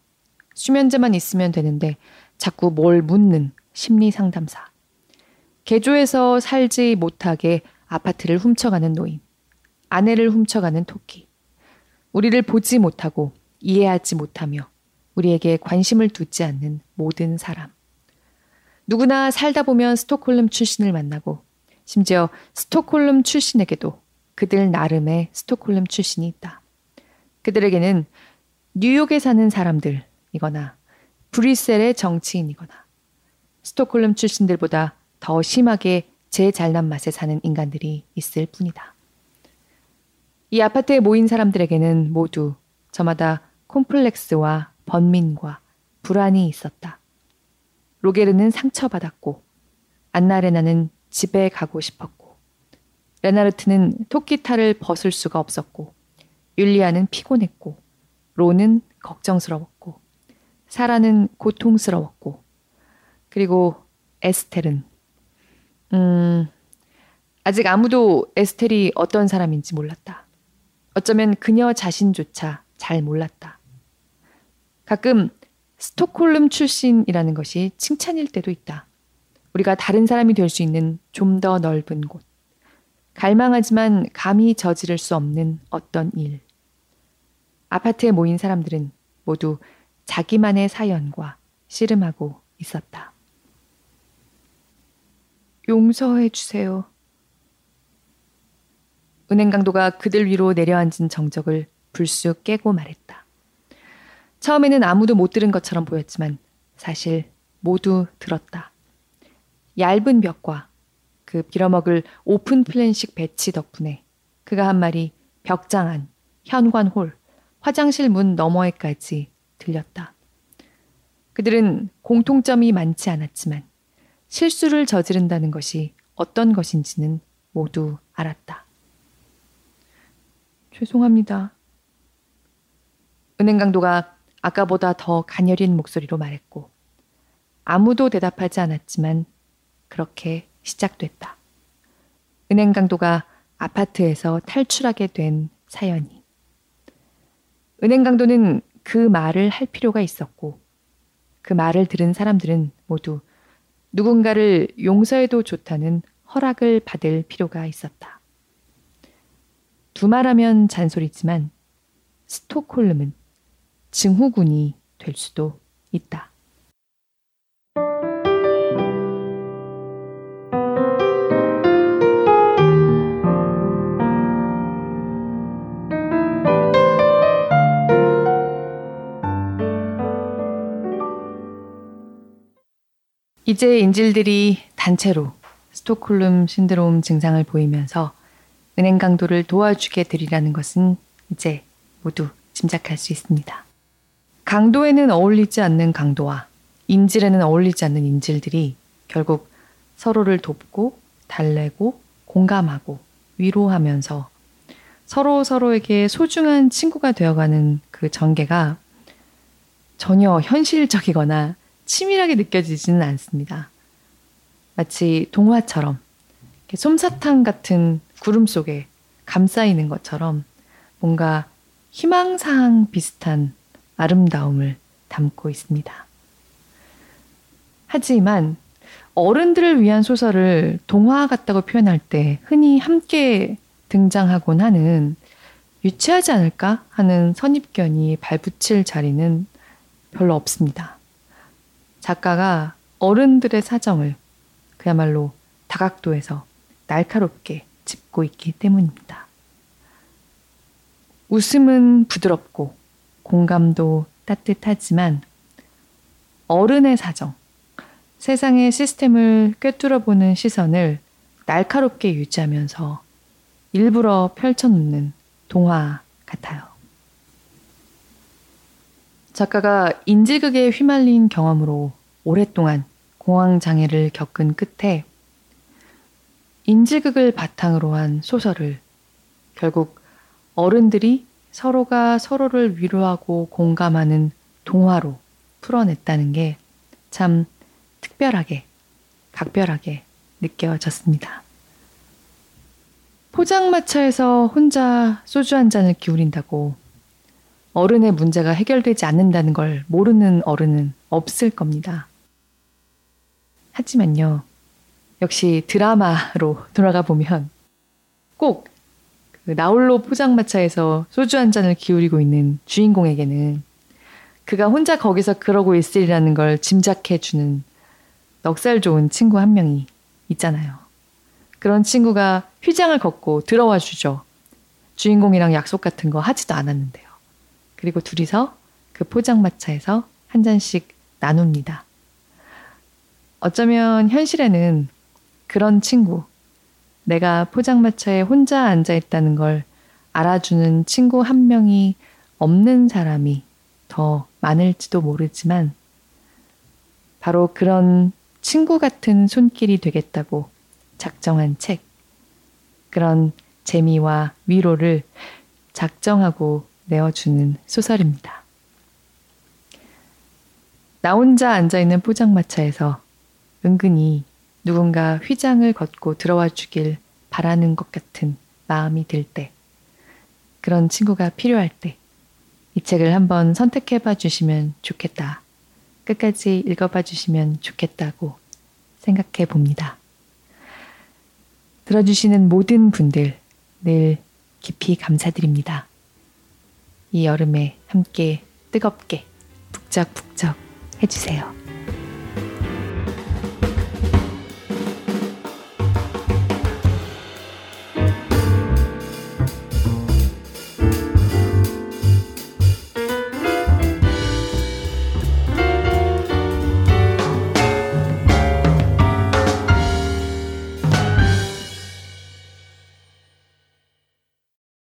수면제만 있으면 되는데 자꾸 뭘 묻는 심리 상담사. 개조해서 살지 못하게 아파트를 훔쳐가는 노인. 아내를 훔쳐가는 토끼. 우리를 보지 못하고 이해하지 못하며 우리에게 관심을 두지 않는 모든 사람. 누구나 살다 보면 스톡홀름 출신을 만나고 심지어 스톡홀름 출신에게도 그들 나름의 스톡홀름 출신이 있다. 그들에게는 뉴욕에 사는 사람들이거나 브뤼셀의 정치인이거나 스톡홀름 출신들보다 더 심하게 제 잘난 맛에 사는 인간들이 있을 뿐이다. 이 아파트에 모인 사람들에게는 모두 저마다 콤플렉스와 번민과 불안이 있었다. 로게르는 상처받았고, 안나레나는 집에 가고 싶었고, 레나르트는 토끼탈을 벗을 수가 없었고, 율리아는 피곤했고, 로는 걱정스러웠고, 사라는 고통스러웠고, 그리고 에스텔은, 음, 아직 아무도 에스텔이 어떤 사람인지 몰랐다. 어쩌면 그녀 자신조차 잘 몰랐다. 가끔 스톡홀름 출신이라는 것이 칭찬일 때도 있다. 우리가 다른 사람이 될 수 있는 좀 더 넓은 곳. 갈망하지만 감히 저지를 수 없는 어떤 일. 아파트에 모인 사람들은 모두 자기만의 사연과 씨름하고 있었다. 용서해 주세요. 은행 강도가 그들 위로 내려앉은 정적을 불쑥 깨고 말했다. 처음에는 아무도 못 들은 것처럼 보였지만 사실 모두 들었다. 얇은 벽과 그 빌어먹을 open plan식 배치 덕분에 그가 한 말이 벽장 안, 현관 홀, 화장실 문 너머에까지 들렸다. 그들은 공통점이 많지 않았지만 실수를 저지른다는 것이 어떤 것인지는 모두 알았다. 죄송합니다. 은행 강도가 아까보다 더 가녀린 목소리로 말했고 아무도 대답하지 않았지만 그렇게 시작됐다. 은행 강도가 아파트에서 탈출하게 된 사연이. 은행 강도는 그 말을 할 필요가 있었고 그 말을 들은 사람들은 모두 누군가를 용서해도 좋다는 허락을 받을 필요가 있었다. 두말하면 잔소리지만 스톡홀름은 증후군이 될 수도 있다. 이제 인질들이 단체로 스톡홀름 신드롬 증상을 보이면서 은행 강도를 도와주게 되리라는 것은 이제 모두 짐작할 수 있습니다. 강도에는 어울리지 않는 강도와 인질에는 어울리지 않는 인질들이 결국 서로를 돕고 달래고 공감하고 위로하면서 서로 서로에게 소중한 친구가 되어가는 그 전개가 전혀 현실적이거나 치밀하게 느껴지지는 않습니다. 마치 동화처럼 솜사탕 같은 구름 속에 감싸 있는 것처럼 뭔가 희망사항 비슷한 아름다움을 담고 있습니다. 하지만 어른들을 위한 소설을 동화 같다고 표현할 때 흔히 함께 등장하곤 하는 유치하지 않을까 하는 선입견이 발붙일 자리는 별로 없습니다. 작가가 어른들의 사정을 그야말로 다각도에서 날카롭게 짚고 있기 때문입니다. 웃음은 부드럽고 공감도 따뜻하지만 어른의 사정, 세상의 시스템을 꿰뚫어보는 시선을 날카롭게 유지하면서 일부러 펼쳐놓는 동화 같아요. 작가가 인지극에 휘말린 경험으로 오랫동안 공황장애를 겪은 끝에 인지극을 바탕으로 한 소설을 결국 어른들이 서로가 서로를 위로하고 공감하는 동화로 풀어냈다는 게 참 특별하게, 각별하게 느껴졌습니다. 포장마차에서 혼자 소주 한 잔을 기울인다고 어른의 문제가 해결되지 않는다는 걸 모르는 어른은 없을 겁니다. 하지만요, 역시 드라마로 돌아가 보면 꼭 그 나홀로 포장마차에서 소주 한 잔을 기울이고 있는 주인공에게는 그가 혼자 거기서 그러고 있으리라는 걸 짐작해 주는 넉살 좋은 친구 한 명이 있잖아요. 그런 친구가 휘장을 걷고 들어와 주죠. 주인공이랑 약속 같은 거 하지도 않았는데요. 그리고 둘이서 그 포장마차에서 한 잔씩 나눕니다. 어쩌면 현실에는 그런 친구, 내가 포장마차에 혼자 앉아 있다는 걸 알아주는 친구 한 명이 없는 사람이 더 많을지도 모르지만 바로 그런 친구 같은 손길이 되겠다고 작정한 책. 그런 재미와 위로를 작정하고 내어주는 소설입니다. 나 혼자 앉아있는 포장마차에서 은근히 누군가 휘장을 걷고 들어와 주길 바라는 것 같은 마음이 들 때, 그런 친구가 필요할 때, 이 책을 한번 선택해 봐 주시면 좋겠다. 끝까지 읽어 봐 주시면 좋겠다고 생각해 봅니다. 들어주시는 모든 분들 늘 깊이 감사드립니다. 이 여름에 함께 뜨겁게 북적북적 해주세요.